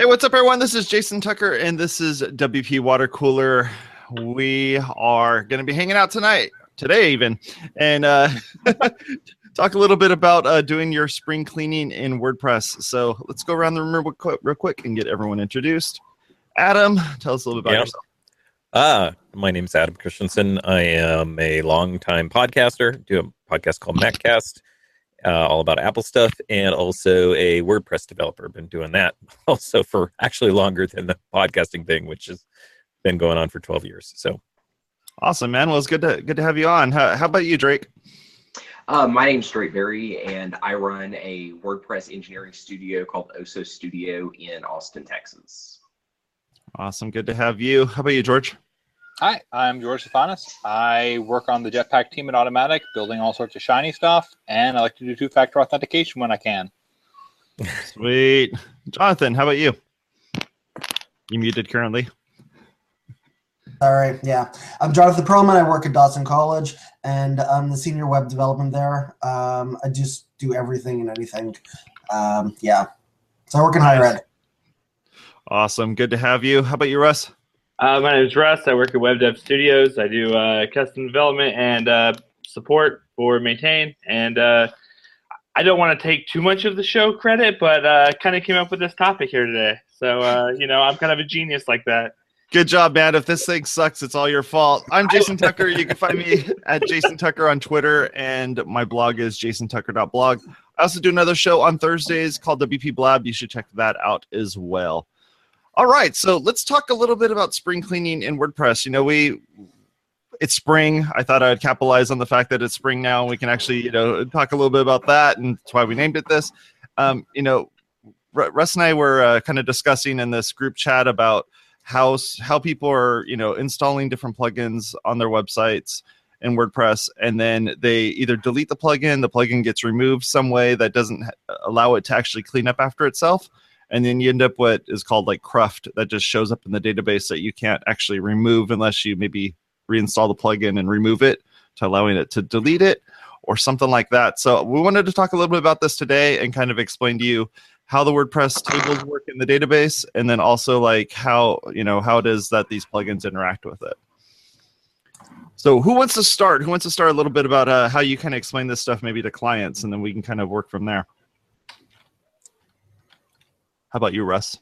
Hey, what's up, everyone? This is Jason Tucker, and this is WP Water Cooler. We are going to be hanging out tonight, today even, and uh, talk a little bit about uh, doing your spring cleaning in WordPress. So let's go around the room real quick, real quick and get everyone introduced. Adam, tell us a little bit about yourself. Uh, my name's Adam Christianson. I am a longtime podcaster, do a podcast called MacCast, uh, all about Apple stuff, and also a WordPress developer. Been doing that also for actually longer than the podcasting thing, which has been going on for 12 years. So, Awesome, man. Well, it's good to good to have you on. How, how about you, Drake? Uh, my name's Drake Berry, and I run a WordPress engineering studio called Oso Studio in Austin, Texas. Awesome, good to have you. How about you, George? Hi, I'm George Stephanis. I work on the Jetpack team at Automattic, building all sorts of shiny stuff, and I like to do two-factor authentication when I can. Sweet, Jonathan. How about you? You muted currently. All right, yeah. I'm Jonathan Perlman. I work at Dawson College, and I'm the senior web development there. Um, I just do everything and anything. Um, yeah. So I work in higher ed. Awesome, good to have you. How about you, Russ? Uh, my name is Russ. I work at Web Dev Studios. I do uh, custom development and uh, support for Maintainn. And uh, I don't want to take too much of the show credit, but uh, kind of came up with this topic here today. So, uh, you know, I'm kind of a genius like that. Good job, man. If this thing sucks, it's all your fault. I'm Jason Tucker. You can find me at Jason Tucker on Twitter, and my blog is jasontucker.blog. I also do another show on Thursdays called WP Blab. You should check that out as well. All right, so let's talk a little bit about spring cleaning in WordPress. You know, we it's spring. I thought I'd capitalize on the fact that it's spring now, we can actually, you know, talk a little bit about that, and that's why we named it this. Um, you know, Russ and I were uh, kind of discussing in this group chat about how how people are you know installing different plugins on their websites in WordPress, and then they either delete the plugin, the plugin gets removed some way that doesn't allow it to actually clean up after itself, and then you end up what is called like cruft that just shows up in the database that you can't actually remove unless you maybe reinstall the plugin and remove it to allowing it to delete it or something like that. So we wanted to talk a little bit about this today and kind of explain to you how the WordPress tables work in the database, and then also like how you know how it is that these plugins interact with it. So who wants to start? Who wants to start a little bit about uh, how you kind of explain this stuff maybe to clients, and then we can kind of work from there. How about you, Russ?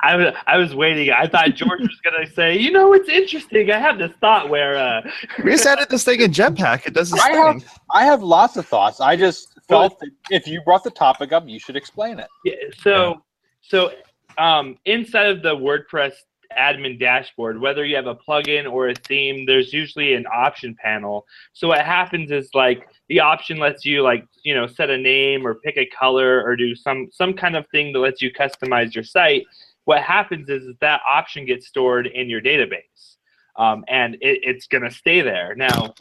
I was, I was waiting. I thought George was going to say, you know, it's interesting. I have this thought where. Uh, We just added this thing in Jetpack. It does this I thing. have I have lots of thoughts. I just felt that if you brought the topic up, you should explain it. Yeah, so so um, inside of the WordPress admin dashboard, whether you have a plugin or a theme, there's usually an option panel. So what happens is like the option lets you like you know set a name or pick a color or do some some kind of thing that lets you customize your site. What happens is, is that option gets stored in your database, um, and it, it's going to stay there. Now,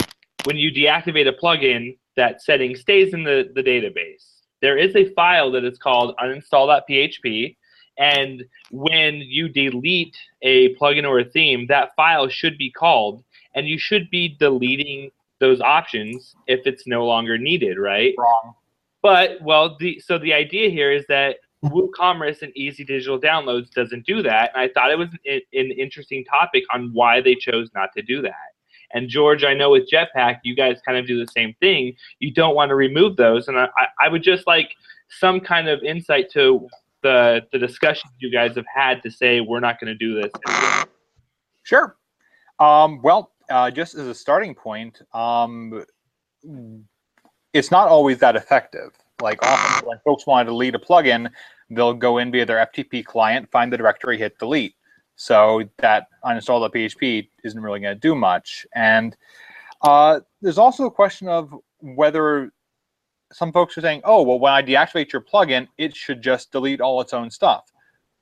when you deactivate a plugin, that setting stays in the, the database. There is a file that is called uninstall.php, and when you delete a plugin or a theme, that file should be called, and you should be deleting those options if it's no longer needed, right? Wrong. But well, the so the idea here is that WooCommerce and Easy Digital Downloads doesn't do that, and I thought it was an, an interesting topic on why they chose not to do that. And George, I know with Jetpack, you guys kind of do the same thing. You don't want to remove those, and I, I- I would just like some kind of insight to the the discussions you guys have had to say we're not going to do this. Sure. Um, well, uh, just as a starting point, um, it's not always that effective. Like often when folks want to delete a plugin, they'll go in via their FTP client, find the directory, hit delete. So that uninstall.php isn't really going to do much. And uh, there's also a question of whether some folks are saying, oh, well, when I deactivate your plugin, it should just delete all its own stuff,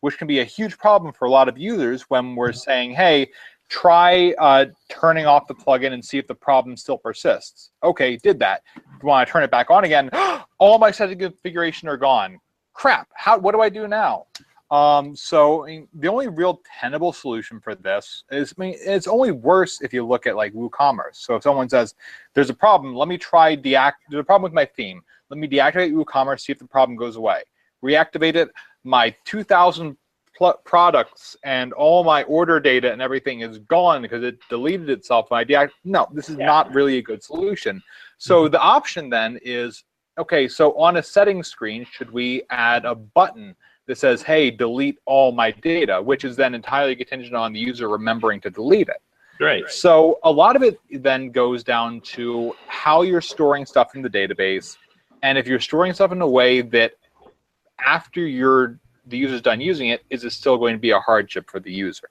which can be a huge problem for a lot of users when we're saying, hey, try uh, turning off the plugin and see if the problem still persists. Okay, did that. When I turn it back on again, all my settings configuration are gone. Crap, how, what do I do now? Um, so I mean, the only real tenable solution for this is, I mean, it's only worse if you look at like WooCommerce. So if someone says, there's a problem, let me try deact, there's a problem with my theme. Let me deactivate WooCommerce, see if the problem goes away. Reactivate it, my 2,000 pl- products and all my order data and everything is gone because it deleted itself. I deact- no, this is Yeah. not really a good solution. So the option then is okay. So on a settings screen, should we add a button that says, "Hey, delete all my data," which is then entirely contingent on the user remembering to delete it. Right. So a lot of it then goes down to how you're storing stuff in the database, and if you're storing stuff in a way that after you're the user's done using it, is it still going to be a hardship for the user?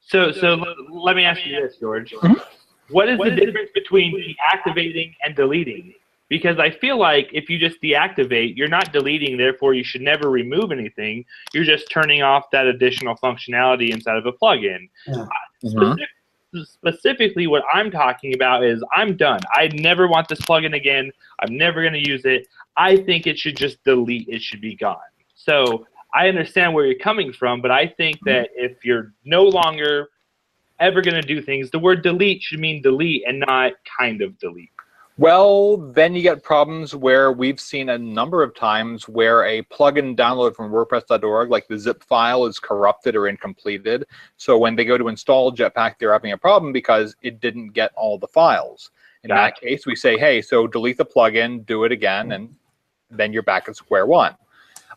So, so let me ask you this, George. Mhm. What is the difference between deactivating and deleting? Because I feel like if you just deactivate, you're not deleting, therefore you should never remove anything. You're just turning off that additional functionality inside of a plugin. Yeah. Uh, uh-huh. Specific- specifically, what I'm talking about is I'm done. I never want this plugin again. I'm never going to use it. I think it should just delete. It should be gone. So I understand where you're coming from, but I think mm-hmm. that if you're no longer ever going to do things, the word delete should mean delete and not kind of delete. Well, then you get problems where we've seen a number of times where a plugin download from WordPress.org, like the zip file, is corrupted or incompleted. So when they go to install Jetpack, they're having a problem because it didn't get all the files. In that case, we say, hey, so delete the plugin, do it again, and then you're back at square one.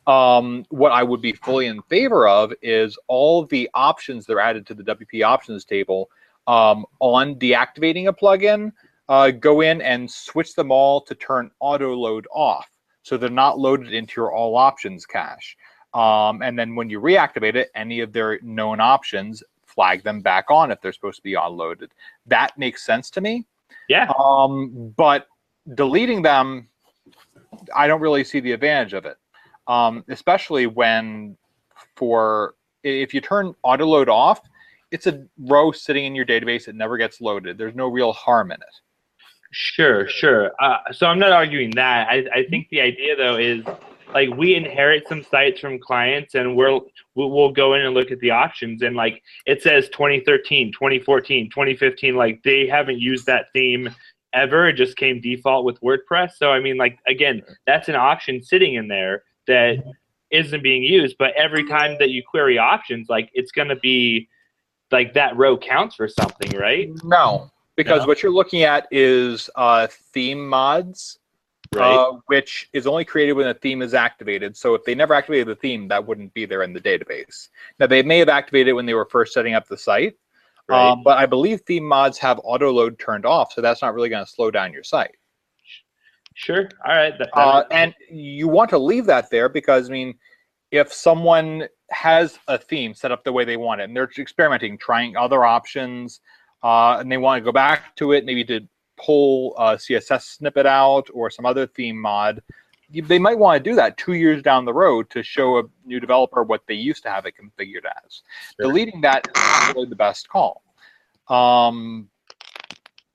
Um, what I would be fully in favor of is all the options that are added to the WP options table um, on deactivating a plugin uh, go in and switch them all to turn auto load off. So they're not loaded into your all options cache. Um, and then when you reactivate it, any of their known options, flag them back on if they're supposed to be unloaded. That makes sense to me. Yeah. Um, but deleting them, I don't really see the advantage of it. Um, especially when for if you turn auto load off, it's a row sitting in your database. It never gets loaded. There's no real harm in it. Sure, sure. Uh, so I'm not arguing that. I, I think the idea though is like we inherit some sites from clients and we'll we'll go in and look at the options and like it says 2013, 2014, 2015 like they haven't used that theme ever. It just came default with WordPress. So I mean like again, that's an option sitting in there that isn't being used, but every time that you query options like it's going to be like that row counts for something, right? No, because No? what you're looking at is uh, theme mods, Right. uh, which is only created when a theme is activated. So if they never activated the theme, that wouldn't be there in the database. Now they may have activated it when they were first setting up the site, right. um, but I believe theme mods have auto load turned off, so that's not really going to slow down your site. Sure. All right. That, that- Uh, and you want to leave that there because I mean, if someone has a theme set up the way they want it, and they're experimenting, trying other options, uh, and they want to go back to it, maybe to pull a CSS snippet out or some other theme mod, they might want to do that two years down the road to show a new developer what they used to have it configured as. Sure. Deleting that is not really the best call. Um,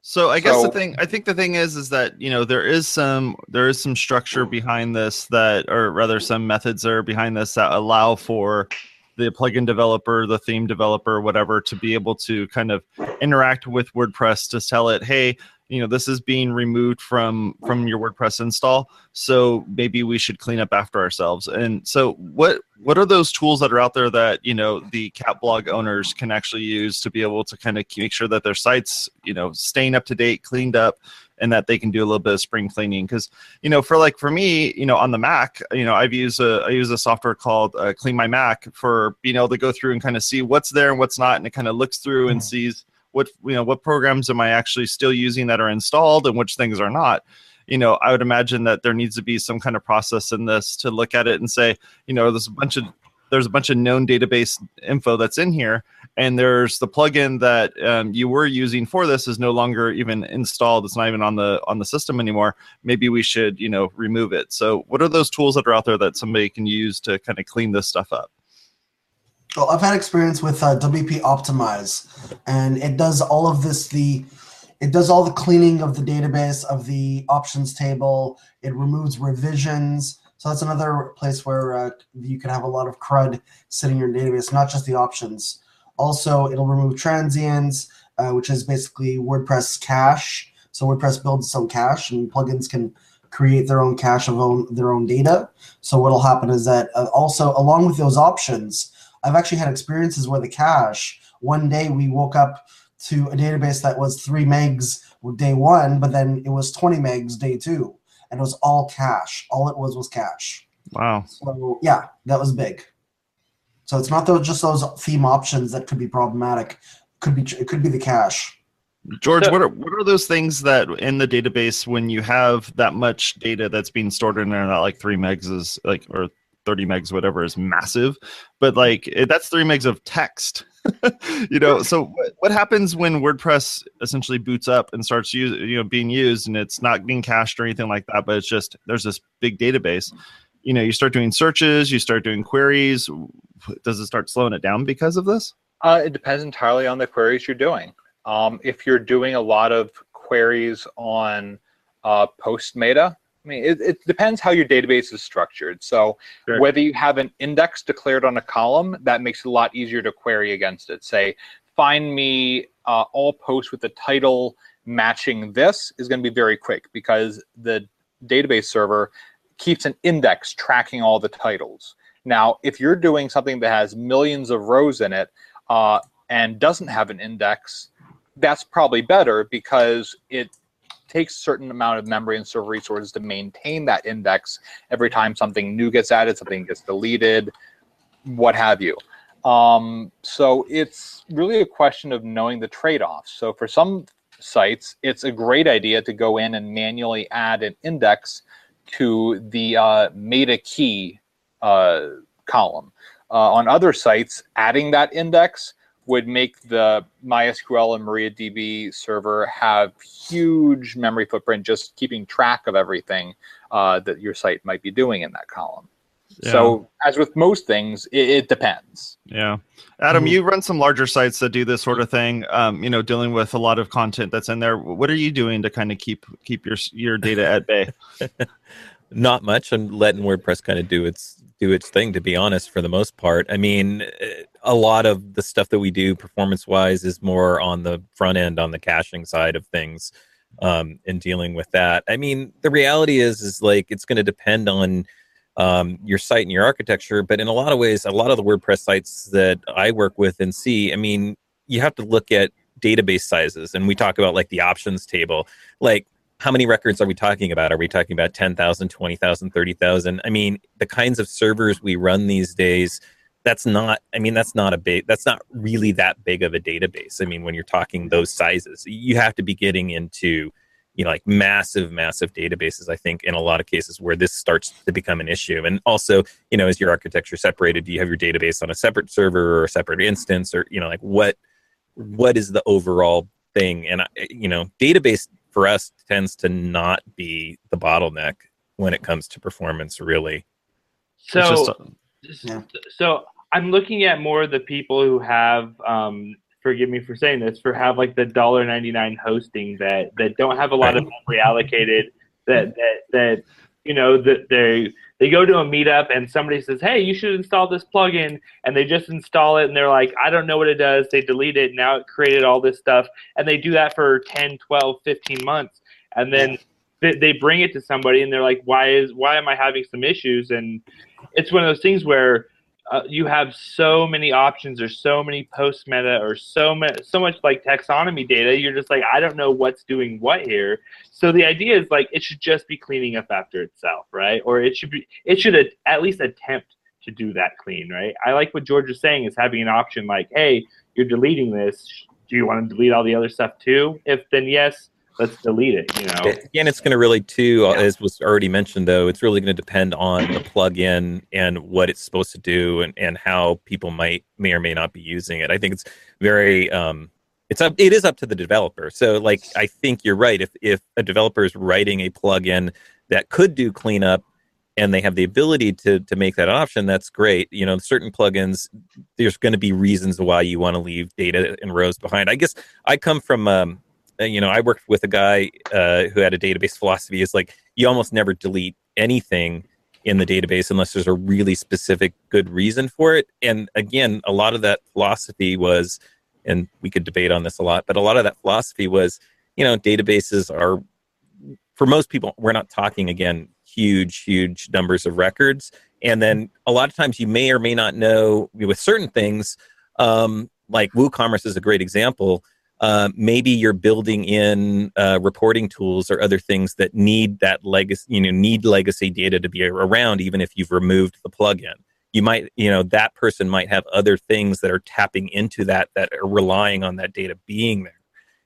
So I guess So- the thing I think the thing is is that you know there is some there is some structure behind this that or rather some methods are behind this that allow for the plugin developer, the theme developer, whatever, to be able to kind of interact with WordPress to tell it, hey, you know, this is being removed from from your WordPress install, so maybe we should clean up after ourselves. And so, what what are those tools that are out there that you know the cat blog owners can actually use to be able to kind of make sure that their sites, you know, staying up to date, cleaned up, and that they can do a little bit of spring cleaning? Because you know, for like for me, you know, on the Mac, you know, I've used a I use a software called uh, Clean My Mac for being able to go through and kind of see what's there and what's not, and it kind of looks through and sees what you know what programs am I actually still using that are installed and which things are not. You know, I would imagine that there needs to be some kind of process in this to look at it and say, you know, there's a bunch of there's a bunch of known database info that's in here, and there's the plugin that um, you were using for this is no longer even installed. It's not even on the on the system anymore. Maybe we should, you know, remove it. So, what are those tools that are out there that somebody can use to kind of clean this stuff up? Well, I've had experience with uh, WP Optimize, and it does all of this. The it does all the cleaning of the database of the options table. It removes revisions. So that's another place where uh, you can have a lot of CRUD sitting in your database, not just the options. Also, it'll remove transients, uh, which is basically WordPress cache. So WordPress builds some cache, and plugins can create their own cache of own, their own data. So what'll happen is that uh, also along with those options, I've actually had experiences where the cache, one day we woke up to a database that was three megs day one, but then it was 20 megs day two. And it was all cache. All it was was cache. Wow. So yeah, that was big. So it's not those just those theme options that could be problematic. Could be it could be the cache. George, So- what are what are those things that in the database when you have that much data that's being stored in there, not like three megs is like or 30 megs, whatever is massive, but like that's three megs of text. you know, so what, what happens when WordPress essentially boots up and starts use, you know being used and it's not being cached or anything like that, but it's just there's this big database. You know, you start doing searches, you start doing queries. Does it start slowing it down because of this? Uh, it depends entirely on the queries you're doing. Um, if you're doing a lot of queries on uh, post meta, I mean, it, it depends how your database is structured. So Sure. whether you have an index declared on a column, that makes it a lot easier to query against it. Say, find me uh, all posts with the title matching this is going to be very quick because the database server keeps an index tracking all the titles. Now, if you're doing something that has millions of rows in it uh, and doesn't have an index, that's probably better because it takes a certain amount of memory and server resources to maintain that index every time something new gets added, something gets deleted, what have you. Um, so it's really a question of knowing the trade-offs. So for some sites, it's a great idea to go in and manually add an index to the uh, meta key uh, column. Uh, on other sites, adding that index would make the MySQL and MariaDB server have huge memory footprint just keeping track of everything uh, that your site might be doing in that column. So, as with most things, it, it depends. Yeah, Adam, Mhm. you run some larger sites that do this sort of thing. Um, you know, dealing with a lot of content that's in there. What are you doing to kind of keep keep your your data at bay? not much. I'm letting WordPress kind of do its do its thing. To be honest, for the most part, I mean, a lot of the stuff that we do performance wise is more on the front end, on the caching side of things, um, and dealing with that. I mean, the reality is, is like it's going to depend on um, your site and your architecture. But in a lot of ways, a lot of the WordPress sites that I work with and see, I mean, you have to look at database sizes, and we talk about like the options table, like how many records are we talking about? Are we talking about 10,000, 20,000, 30,000? I mean, the kinds of servers we run these days, that's not, I mean, that's not a big, that's not really that big of a database. I mean, when you're talking those sizes, you have to be getting into, you know, like massive, massive databases, I think, in a lot of cases where this starts to become an issue. And also, you know, is your architecture separated? Do you have your database on a separate server or a separate instance or, you know, like what, what is the overall thing? And, you know, database for us tends to not be the bottleneck when it comes to performance really It's So, just Yeah. so I'm looking at more of the people who have, um, forgive me for saying this, for have like the dollar ninety nine hosting that that don't have a lot of memory allocated. That that that you know that they they go to a meetup and somebody says, "Hey, you should install this plugin," and they just install it and they're like, "I don't know what it does." They delete it. Now it created all this stuff, and they do that for 10, 12, 15 months, and then they, they bring it to somebody and they're like, "Why is why am I having some issues?" And it's one of those things where uh, you have so many options or so many post meta or so much so much like taxonomy data you're just like i don't know what's doing what here. So the idea is like it should just be cleaning up after itself right? Or it should be it should at- at least attempt to do that clean right? I like what george is saying is having an option like hey you're deleting this. Do you want to delete all the other stuff too? If then yes let's delete it you know? Again it's going to really too as was already mentioned though it's really going to depend on the plugin and what it's supposed to do and, and how people might may or may not be using it. I think it's very um it's up it is up to the developer. So like i think you're right. If if a developer is writing a plugin that could do cleanup and they have the ability to to make that option that's great. You know certain plugins there's going to be reasons why you want to leave data and rows behind. I guess i come from um uh, you know, I worked with a guy uh, who had a database philosophy. Is like you almost never delete anything in the database unless there's a really specific good reason for it. And again, a lot of that philosophy was, and we could debate on this a lot, but a lot of that philosophy was, you know, databases are for most people. We're not talking again huge, huge numbers of records, And then a lot of times you may or may not know with certain things, um, like WooCommerce is a great example. Uh, maybe you're building in uh, reporting tools or other things that need that legacy, you know, need legacy data to be around, even if you've removed the plugin. You might, you know, that person might have other things that are tapping into that that are relying on that data being there.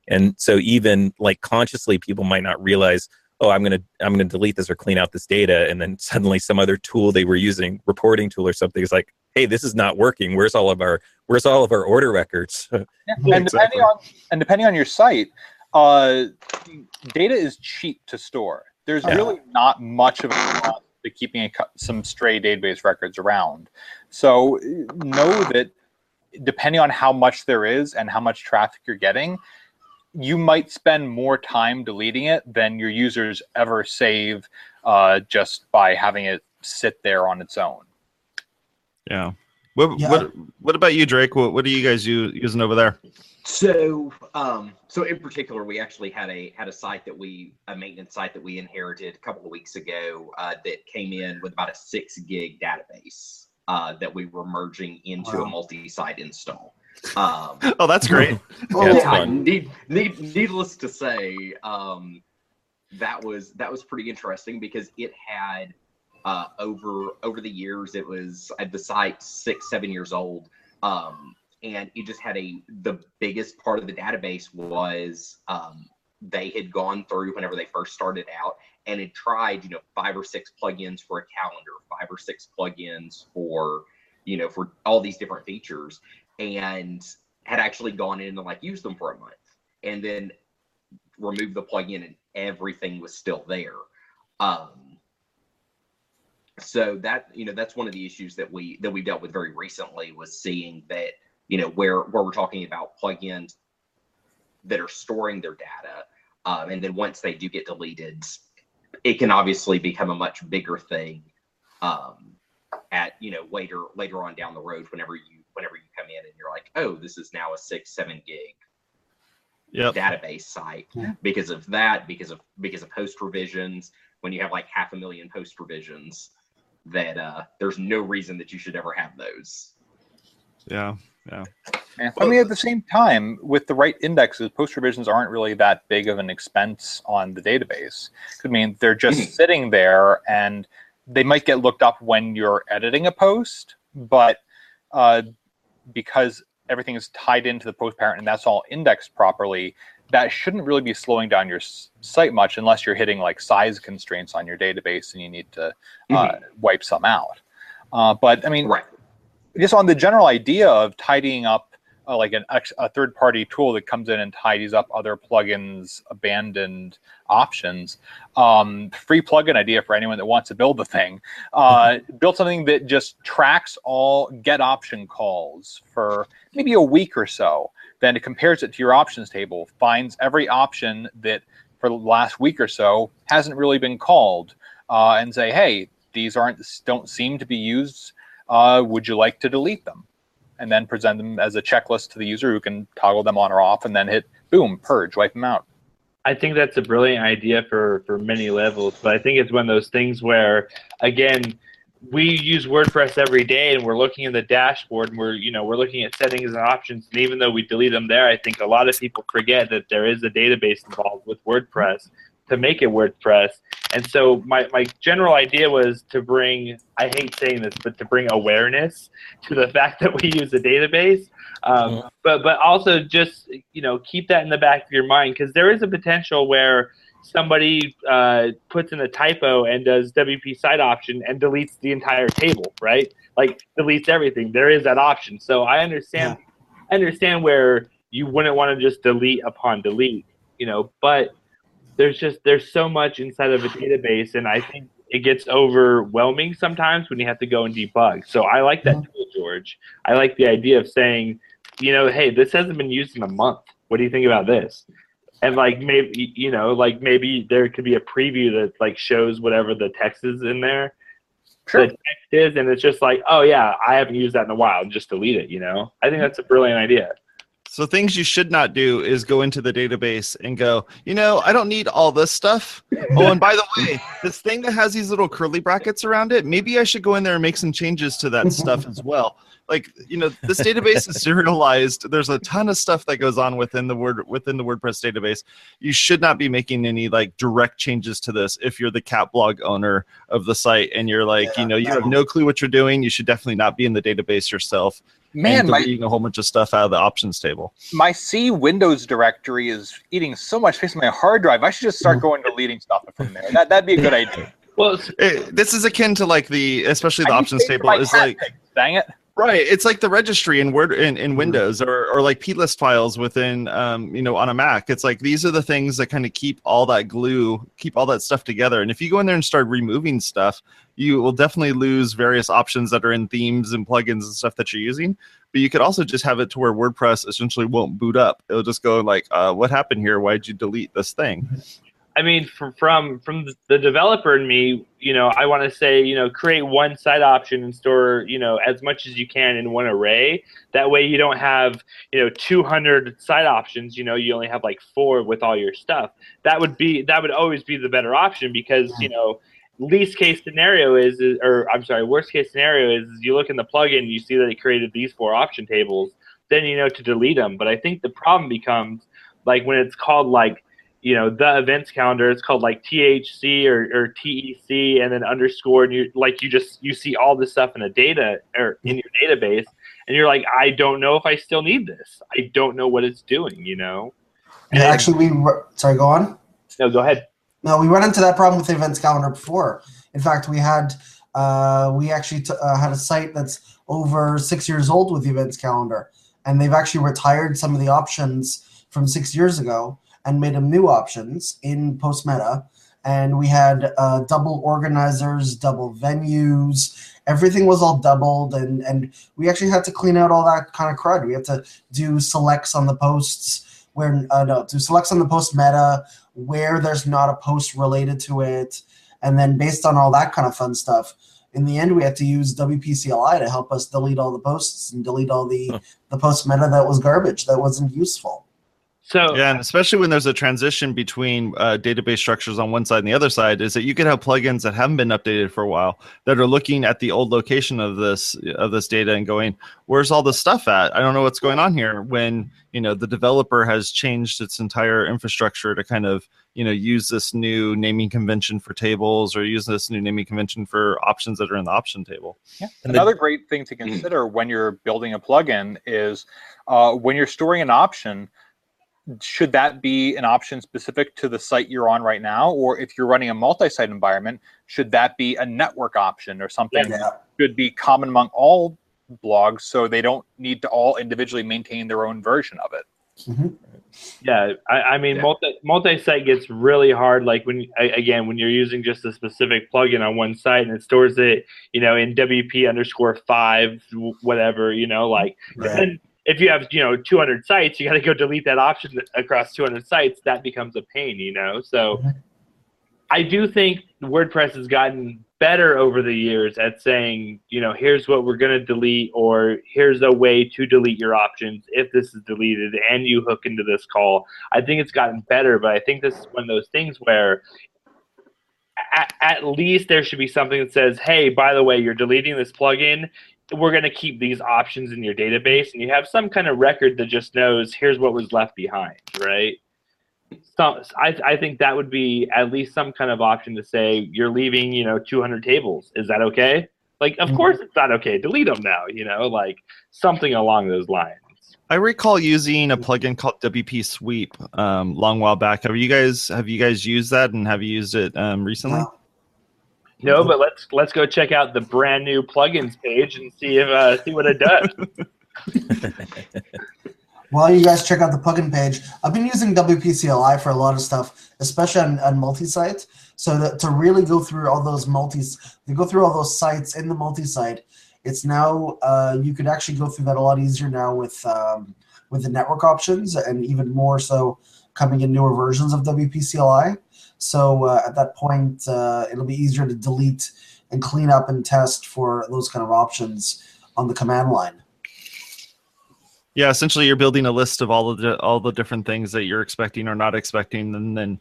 And so even like consciously, people might not realize, oh, I'm gonna I'm gonna delete this or clean out this data, and then suddenly some other tool they were using, reporting tool or something, is like, hey, this is not working. Where's all of our where's all of our order records? Yeah. And depending on and depending on your site, uh, data is cheap to store. There's Yeah. really not much of a cost to keeping a, some stray database records around. So know that depending on how much there is and how much traffic you're getting, you might spend more time deleting it than your users ever save uh, just by having it sit there on its own. Yeah. What, Yeah. what what about you, Drake? What what are you guys u- using over there? So, um, so in particular, we actually had a had a site that we a maintenance site that we inherited a couple of weeks ago uh, that came in with about a six gig database uh, that we were merging into Wow. a multi-site install. Um, Oh, that's great. Yeah, yeah. Need, need, needless to say, um, that was that was pretty interesting because it had uh, over over the years it was uh, the site six seven years old, um, and it just had a the biggest part of the database was um, they had gone through whenever they first started out and had tried you know five or six plugins for a calendar, five or six plugins for you know for all these different features and had actually gone in and like used them for a month and then removed the plugin and everything was still there. Um, so that you know that's one of the issues that we that we dealt with very recently was seeing that you know where where we're talking about plugins that are storing their data um, and then once they do get deleted it can obviously become a much bigger thing um, at you know later later on down the road whenever you whenever you come in and you're like oh this is now a six seven gig Yep. database site Yeah. because of that because of because of post revisions when you have like half a million post revisions that uh there's no reason that you should ever have those Yeah. Yeah. I mean, at the same time, with the right indexes, post revisions aren't really that big of an expense on the database. I mean, they're just Mhm. sitting there and they might get looked up when you're editing a post, but uh, because everything is tied into the post parent and that's all indexed properly, that shouldn't really be slowing down your site much unless you're hitting like size constraints on your database and you need to uh, wipe some out. Uh, but I mean, right. just on the general idea of tidying up uh, like an ex- a third party tool that comes in and tidies up other plugins abandoned options um, free plugin idea for anyone that wants to build the thing. Uh, build something that just tracks all get option calls for maybe a week or so then it compares it to your options table finds every option that for the last week or so hasn't really been called uh, and say hey these aren't don't seem to be used uh, would you like to delete them? And then present them as a checklist to the user who can toggle them on or off and then hit boom, purge, wipe them out. I think that's a brilliant idea for for many levels, but I think it's one of those things where again we use WordPress every day and we're looking in the dashboard and we're you know we're looking at settings and options and even though we delete them there, I think a lot of people forget that there is a database involved with WordPress to make it WordPress. And so my, my general idea was to bring I hate saying this, but to bring awareness to the fact that we use a database. Um, Mhm. but but also just you know keep that in the back of your mind because there is a potential where somebody uh, puts in a typo and does WP site option and deletes the entire table, right? Like deletes everything. There is that option. So I understand. I understand where you wouldn't want to just delete upon delete, you know, but there's just there's so much inside of a database, and I think it gets overwhelming sometimes when you have to go and debug. So I like that tool, George. I like the idea of saying, you know, hey, this hasn't been used in a month. What do you think about this? And like maybe you know, like maybe there could be a preview that like shows whatever the text is in there. Sure. The text is, and it's just like, oh yeah, I haven't used that in a while. Just delete it. You know, I think that's a brilliant idea. So things you should not do is go into the database and go, you know, I don't need all this stuff. Oh, and by the way, this thing that has these little curly brackets around it, maybe I should go in there and make some changes to that stuff as well. Like, you know, this database is serialized. There's a ton of stuff that goes on within the word within the WordPress database. You should not be making any like direct changes to this if you're the cat blog owner of the site and you're like, Yeah, you know, you have no clue what you're doing. You should definitely not be in the database yourself Man, and my, deleting a whole bunch of stuff out of the options table. my C Windows directory is eating so much space on my hard drive. I should just start mm. going deleting stuff from there. That that'd be a good idea. Well, It- this is akin to like the especially the I options table is like pics, dang it. Right it's like the registry in word in, Mm-hmm. in windows or, or like plist files within um, you know on a mac. It's like these are the things that kind of keep all that glue keep all that stuff together. And if you go in there and start removing stuff you will definitely lose various options that are in themes and plugins and stuff that you're using. But you could also just have it to where wordpress essentially won't boot up. It'll just go like uh, what happened here? Why'd you delete this thing I mean, from from from the developer and me, you know, I want to say, you know, create one site option and store, you know, as much as you can in one array. That way, you don't have, you know, 200 site options. You know, you only have like four with all your stuff. That would be that would always be the better option because you know, least case scenario is, is or I'm sorry, worst case scenario is, is you look in the plugin, you see that it created these four option tables. Then you know to delete them. But I think the problem becomes like when it's called like you know the events calendar it's called like thc or, or tec and then underscore and you like you just you see all this stuff in a data or in your database and you're like i don't know if i still need this i don't know what it's doing you know Yeah, actually, we sorry. Go on. no go ahead No, we run into that problem with the events calendar before. In fact, we had uh, we actually t- uh, had a site that's over six years old with the events calendar, and they've actually retired some of the options from six years ago and made them new options in post meta. And we had uh, double organizers, double venues. Everything was all doubled, and and we actually had to clean out all that kind of crud. We had to do selects on the posts where uh, no, do selects on the post meta where there's not a post related to it, and then based on all that kind of fun stuff. In the end, we had to use WPCLI to help us delete all the posts and delete all the Huh. the post meta that was garbage that wasn't useful. So Yeah, and especially when there's a transition between uh, database structures on one side and the other side, is that you could have plugins that haven't been updated for a while that are looking at the old location of this of this data and going, "Where's all this stuff at? I don't know what's going on here." When you know the developer has changed its entire infrastructure to kind of you know use this new naming convention for tables or use this new naming convention for options that are in the option table. Yeah. And the- Another great thing to consider when you're building a plugin is uh, when you're storing an option, should that be an option specific to the site you're on right now? Or if you're running a multi site environment, should that be a network option or something Yeah. should be common among all blogs so they don't need to all individually maintain their own version of it? Mm-hmm. Yeah, I, I mean, Yeah. multi multi site gets really hard. Like when again, when you're using just a specific plugin on one site and it stores it, you know, in WP underscore five, whatever, you know, like. Right. If you have you know 200 sites, you got to go delete that option across 200 sites. That becomes a pain, you know. So, I do think WordPress has gotten better over the years at saying, you know, here's what we're going to delete, or here's a way to delete your options if this is deleted and you hook into this call. I think it's gotten better, but I think this is one of those things where at, at least there should be something that says, hey, by the way, you're deleting this plugin. We're going to keep these options in your database, and you have some kind of record that just knows here's what was left behind, right? So I, I think that would be at least some kind of option to say you're leaving, you know, 200 tables. Is that okay? Like, of Mhm. course it's not okay. Delete them now, you know, like something along those lines. I recall using a plugin called WP Sweep um, long while back. Have you guys have you guys used that and have you used it um, recently? No. No, but let's let's go check out the brand new plugins page and see if uh, see what it does. While you guys check out the plugin page, I've been using WPCLI for a lot of stuff, especially on, on multi-site. So that, to really go through all those multis, to go through all those sites in the multi-site, it's now uh, you could actually go through that a lot easier now with um, with the network options, and even more so coming in newer versions of WPCLI. So uh, at that point, uh, it'll be easier to delete and clean up and test for those kind of options on the command line. Yeah, essentially, you're building a list of all of the all the different things that you're expecting or not expecting, and then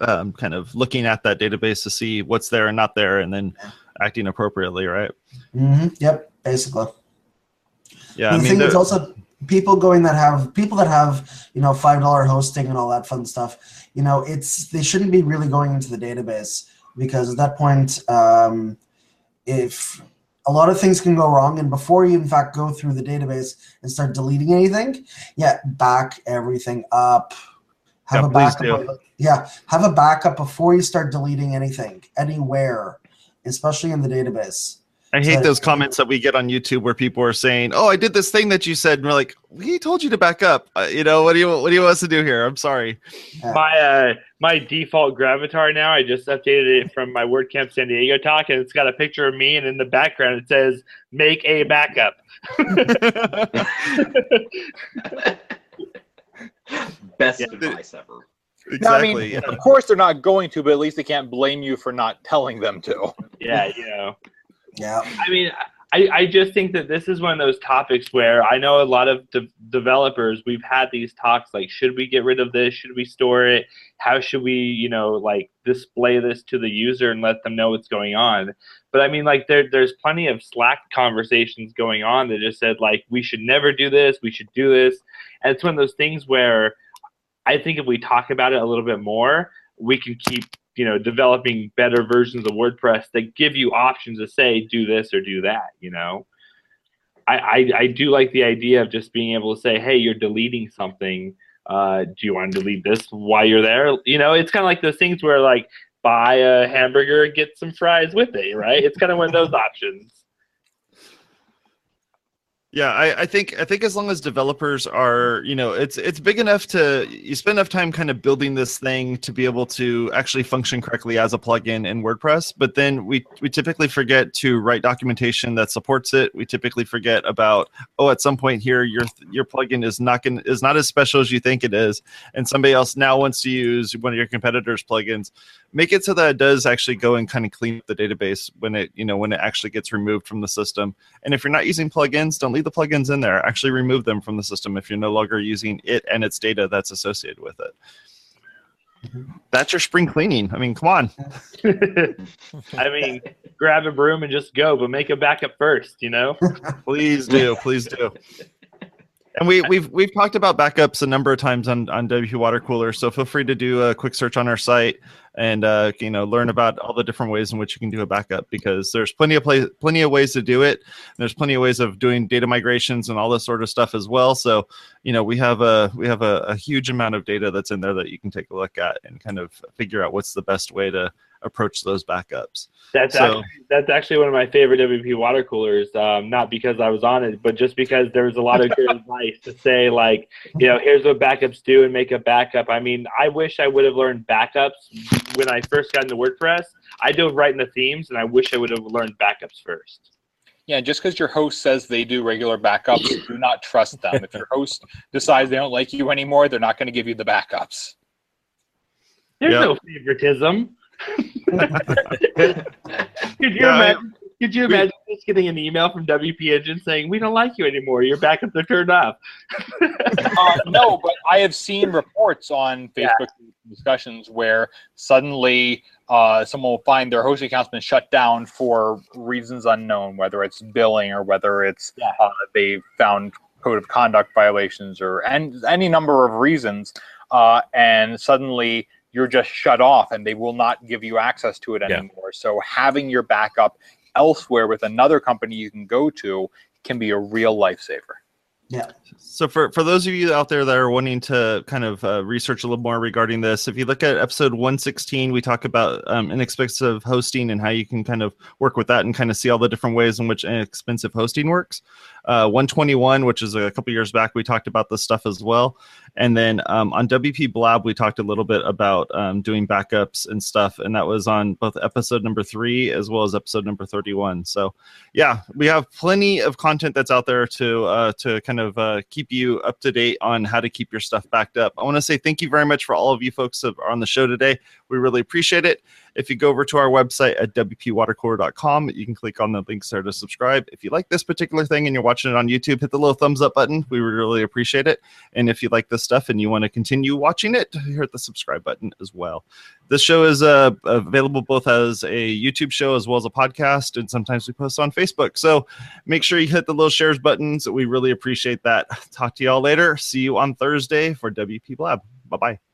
um, kind of looking at that database to see what's there and not there, and then acting appropriately, right? hmm Yep, basically. Yeah, the I mean, thing is also people going that have people that have you know five dollar hosting and all that fun stuff. You know, it's they shouldn't be really going into the database because at that point, um, if a lot of things can go wrong, and before you in fact go through the database and start deleting anything, yeah, back everything up. Have Yeah, a backup. of- yeah, have a backup before you start deleting anything anywhere, especially in the database. I hate So- those comments that we get on YouTube where people are saying, "Oh, I did this thing that you said," and we're like, "We told you to back up." Uh, you know, what do you what do you want us to do here? I'm sorry. My uh, my default Gravatar now, I just updated it from my WordCamp San Diego talk, and it's got a picture of me, and in the background it says "Make a backup." Best Yeah. advice ever. No, I exactly. mean, yeah. of course they're not going to, but at least they can't blame you for not telling them to. yeah, you know. Yeah. I mean, I, I just think that this is one of those topics where I know a lot of de- developers, we've had these talks like, should we get rid of this? Should we store it? How should we, you know, like display this to the user and let them know what's going on? But I mean, like, there, there's plenty of Slack conversations going on that just said, like, we should never do this, we should do this. And it's one of those things where I think if we talk about it a little bit more, we can keep you know developing better versions of WordPress that give you options to say do this or do that. You know, I I, I do like the idea of just being able to say, hey, you're deleting something. Uh, do you want to delete this while you're there? You know, it's kind of like those things where like buy a hamburger, get some fries with it, right? It's kind of one of those options. Yeah, I, I think I think as long as developers are, you know, it's it's big enough to you spend enough time kind of building this thing to be able to actually function correctly as a plugin in WordPress. But then we we typically forget to write documentation that supports it. We typically forget about oh, at some point here your your plugin is not going is not as special as you think it is, and somebody else now wants to use one of your competitors' plugins. Make it so that it does actually go and kind of clean up the database when it you know when it actually gets removed from the system. And if you're not using plugins, don't leave the plugins in there. Actually, remove them from the system if you're no longer using it and its data that's associated with it. That's your spring cleaning. I mean, come on. I mean, grab a broom and just go, but make a backup first. You know. Please do. Please do. And we, we've we've talked about backups a number of times on on WP Water Cooler, so feel free to do a quick search on our site and uh, you know learn about all the different ways in which you can do a backup because there's plenty of plenty of ways to do it. There's plenty of ways of doing data migrations and all this sort of stuff as well. So you know we have a we have a, a huge amount of data that's in there that you can take a look at and kind of figure out what's the best way to approach those backups. That's So- actually, that's actually one of my favorite WP water coolers. Um, not because I was on it, but just because there was a lot of good advice to say, like, you know, here's what backups do and make a backup. I mean, I wish I would have learned backups when I first got into WordPress. I dove right in the themes, and I wish I would have learned backups first. Yeah, just because your host says they do regular backups, do not trust them. If your host decides they don't like you anymore, they're not going to give you the backups. There's Yep. no favoritism. Could you Yeah, I- imagine? Could you imagine just getting an email from WP Engine saying we don't like you anymore? Your backups are turned off. uh, no, but I have seen reports on Facebook discussions where suddenly uh, someone will find their hosting account's been shut down for reasons unknown, whether it's billing or whether it's Yeah. uh, they found code of conduct violations or and any number of reasons, uh, and suddenly you're just shut off and they will not give you access to it Yeah. anymore. So having your backup elsewhere with another company you can go to can be a real lifesaver. So for for those of you out there that are wanting to kind of uh, research a little more regarding this, if you look at episode 116, we talk about um, inexpensive hosting and how you can kind of work with that and kind of see all the different ways in which inexpensive hosting works. Uh, 121, which is a couple years back, we talked about this stuff as well. And then um, on WP Blab, we talked a little bit about um, doing backups and stuff, and that was on both episode number three as well as episode number 31. So yeah, we have plenty of content that's out there to uh, to kind of uh, keep you up to date on how to keep your stuff backed up. I want to say thank you very much for all of you folks that are on the show today. We really appreciate it. If you go over to our website at wpwatercooler.com, you can click on the links there to subscribe. If you like this particular thing and you're watching it on YouTube, hit the little thumbs up button. We really appreciate it. And if you like this stuff and you want to continue watching it, hit the subscribe button as well. This show is uh, available both as a YouTube show as well as a podcast, and sometimes we post on Facebook. So make sure you hit the little shares buttons. We really appreciate that. Talk to y'all later. See you on Thursday for WP Blab. Bye bye.